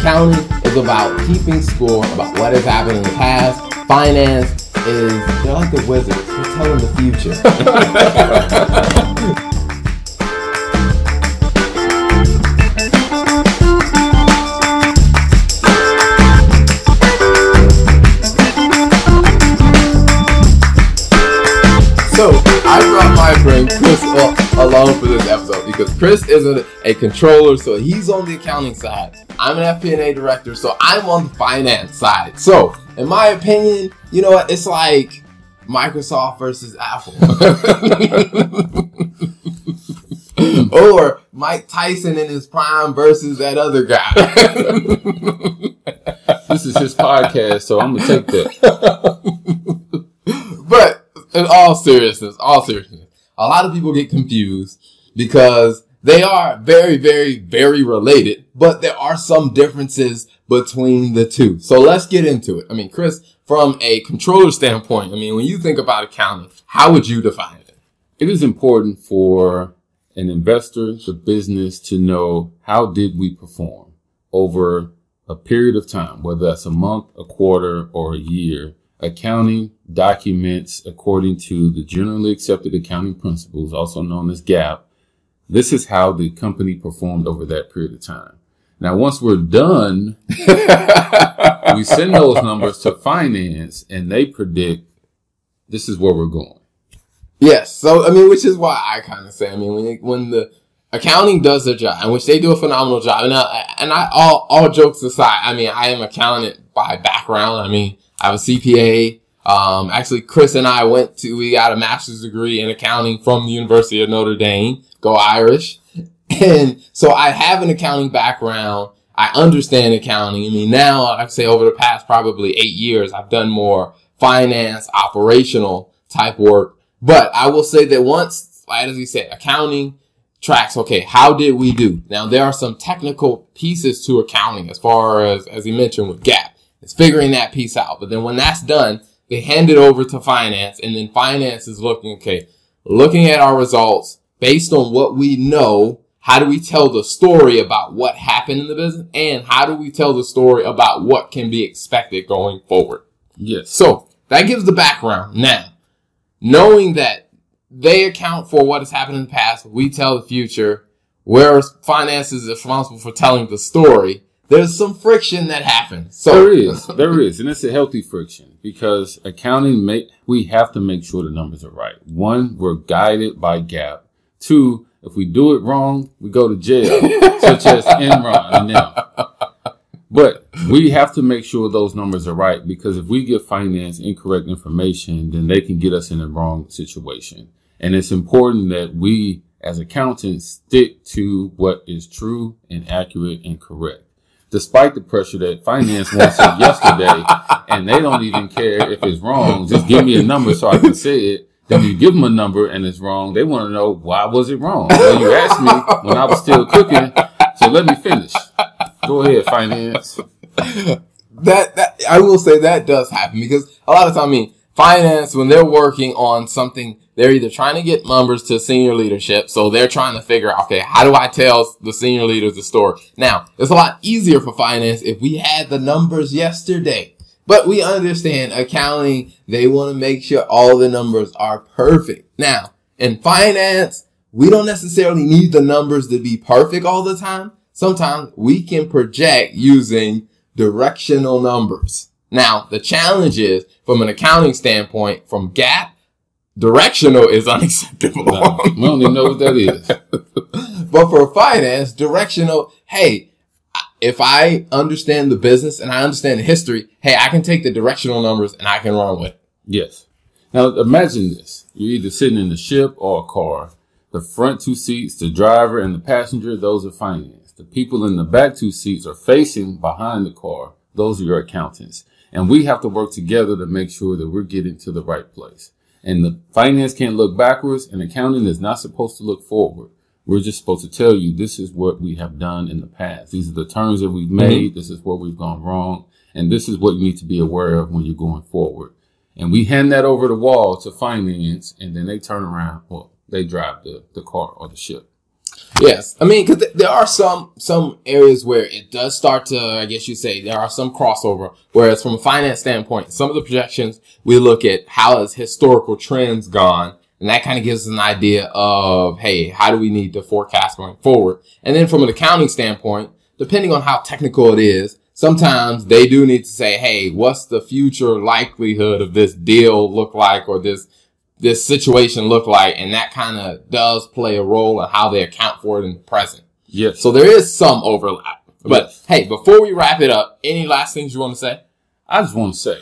Accounting is about keeping score about what has happened in the past. Finance is they're like the wizards. They're telling the future. because Chris isn't a controller, so he's on the accounting side. I'm an FP&A director, so I'm on the finance side. So, in my opinion, you know what? It's like Microsoft versus Apple. or Mike Tyson in his prime versus that other guy. This is his podcast, so I'm gonna take that. but in all seriousness, all seriousness, a lot of people get confused because they are very, very, very related, but there are some differences between the two. So let's get into it. I mean, Chris, from a controller standpoint, I mean, when you think about accounting, how would you define it? It is important for an investor, the business, to know how did we perform over a period of time, whether that's a month, a quarter, or a year. Accounting documents according to the generally accepted accounting principles, also known as GAAP. This is how the company performed over that period of time. Now, once we're done, we send those numbers to finance and they predict this is where we're going. Yes. So, I mean, which is why I kind of say, I mean, when, it, when the accounting does their job, and which they do a phenomenal job, and I, and I, all, all jokes aside, I mean, I am accountant by background. I mean, I have a CPA. Um, actually, Chris and I went to, we got a master's degree in accounting from the University of Notre Dame. Go Irish. And so I have an accounting background. I understand accounting. I mean, now I'd say over the past probably eight years, I've done more finance, operational type work. But I will say that once, as you said, accounting tracks, okay, how did we do? Now there are some technical pieces to accounting as far as, as he mentioned with GAAP. It's figuring that piece out. But then when that's done, they hand it over to finance and then finance is looking, okay, looking at our results based on what we know how do we tell the story about what happened in the business? And how do we tell the story about what can be expected going forward? Yes. So that gives the background. Now, knowing that they account for what has happened in the past, we tell the future, whereas finance is responsible for telling the story, there's some friction that happens. So there is, there is, and it's a healthy friction because accounting make we have to make sure the numbers are right. One, we're guided by GAAP. Two, if we do it wrong, we go to jail, such as Enron and them. But we have to make sure those numbers are right because if we give finance incorrect information, then they can get us in a wrong situation. And it's important that we, as accountants, stick to what is true and accurate and correct. Despite the pressure that finance wants it yesterday, and they don't even care if it's wrong. Just give me a number so I can say it. Then you give them a number and it's wrong. They want to know why was it wrong? Well, you asked me when I was still cooking, so let me finish. Go ahead, finance. that that I will say that does happen because a lot of time, I mean, finance when they're working on something, they're either trying to get numbers to senior leadership, so they're trying to figure out, okay, how do I tell the senior leaders the story? Now, it's a lot easier for finance if we had the numbers yesterday. But we understand accounting, they want to make sure all the numbers are perfect. Now, in finance, we don't necessarily need the numbers to be perfect all the time. Sometimes we can project using directional numbers. Now, the challenge is from an accounting standpoint, from GAAP, directional is unacceptable. No, we don't even know what that is. but for finance, directional, hey, if I understand the business and I understand the history, hey, I can take the directional numbers and I can run with it. Yes. Now imagine this. You're either sitting in a ship or a car. The front two seats, the driver and the passenger, those are finance. The people in the back two seats are facing behind the car. Those are your accountants. And we have to work together to make sure that we're getting to the right place. And the finance can't look backwards and accounting is not supposed to look forward. We're just supposed to tell you this is what we have done in the past. These are the turns that we've made. Mm-hmm. This is where we've gone wrong. And this is what you need to be aware of when you're going forward. And we hand that over the wall to finance and then they turn around. Well, they drive the, the car or the ship. Yes, I mean, because th- there are some some areas where it does start to, I guess you say, there are some crossover. Whereas from a finance standpoint, some of the projections we look at how has historical trends gone, and that kind of gives us an idea of, hey, how do we need to forecast going forward? And then from an accounting standpoint, depending on how technical it is, sometimes they do need to say, hey, what's the future likelihood of this deal look like, or this this situation look like, and that kind of does play a role in how they account for it in the present. Yes. So there is some overlap. But hey, before we wrap it up, any last things you want to say? I just want to say,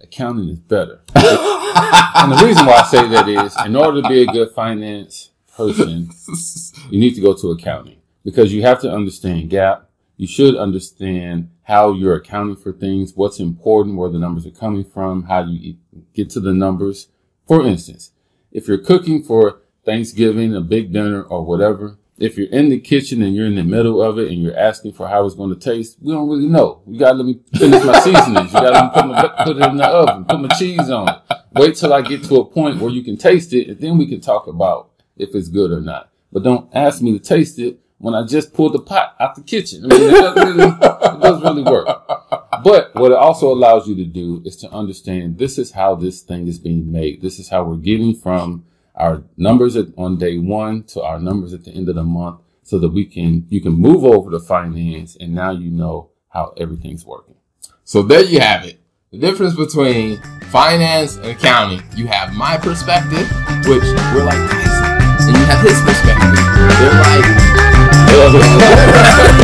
accounting is better. and the reason why I say that is, in order to be a good finance person, you need to go to accounting because you have to understand GAAP. You should understand how you're accounting for things, what's important, where the numbers are coming from, how you get to the numbers. For instance, if you're cooking for Thanksgiving, a big dinner, or whatever, if you're in the kitchen and you're in the middle of it and you're asking for how it's going to taste, we don't really know. You gotta let me finish my seasonings. You gotta put, put it in the oven, put my cheese on it. Wait till I get to a point where you can taste it, and then we can talk about if it's good or not. But don't ask me to taste it when I just pulled the pot out the kitchen. I mean, it doesn't really, it doesn't really work. But what it also allows you to do is to understand this is how this thing is being made. This is how we're getting from our numbers on day one to our numbers at the end of the month so that we can, you can move over to finance and now you know how everything's working. So there you have it. The difference between finance and accounting. You have my perspective, which we're like Tyson, and you have his perspective. They're like,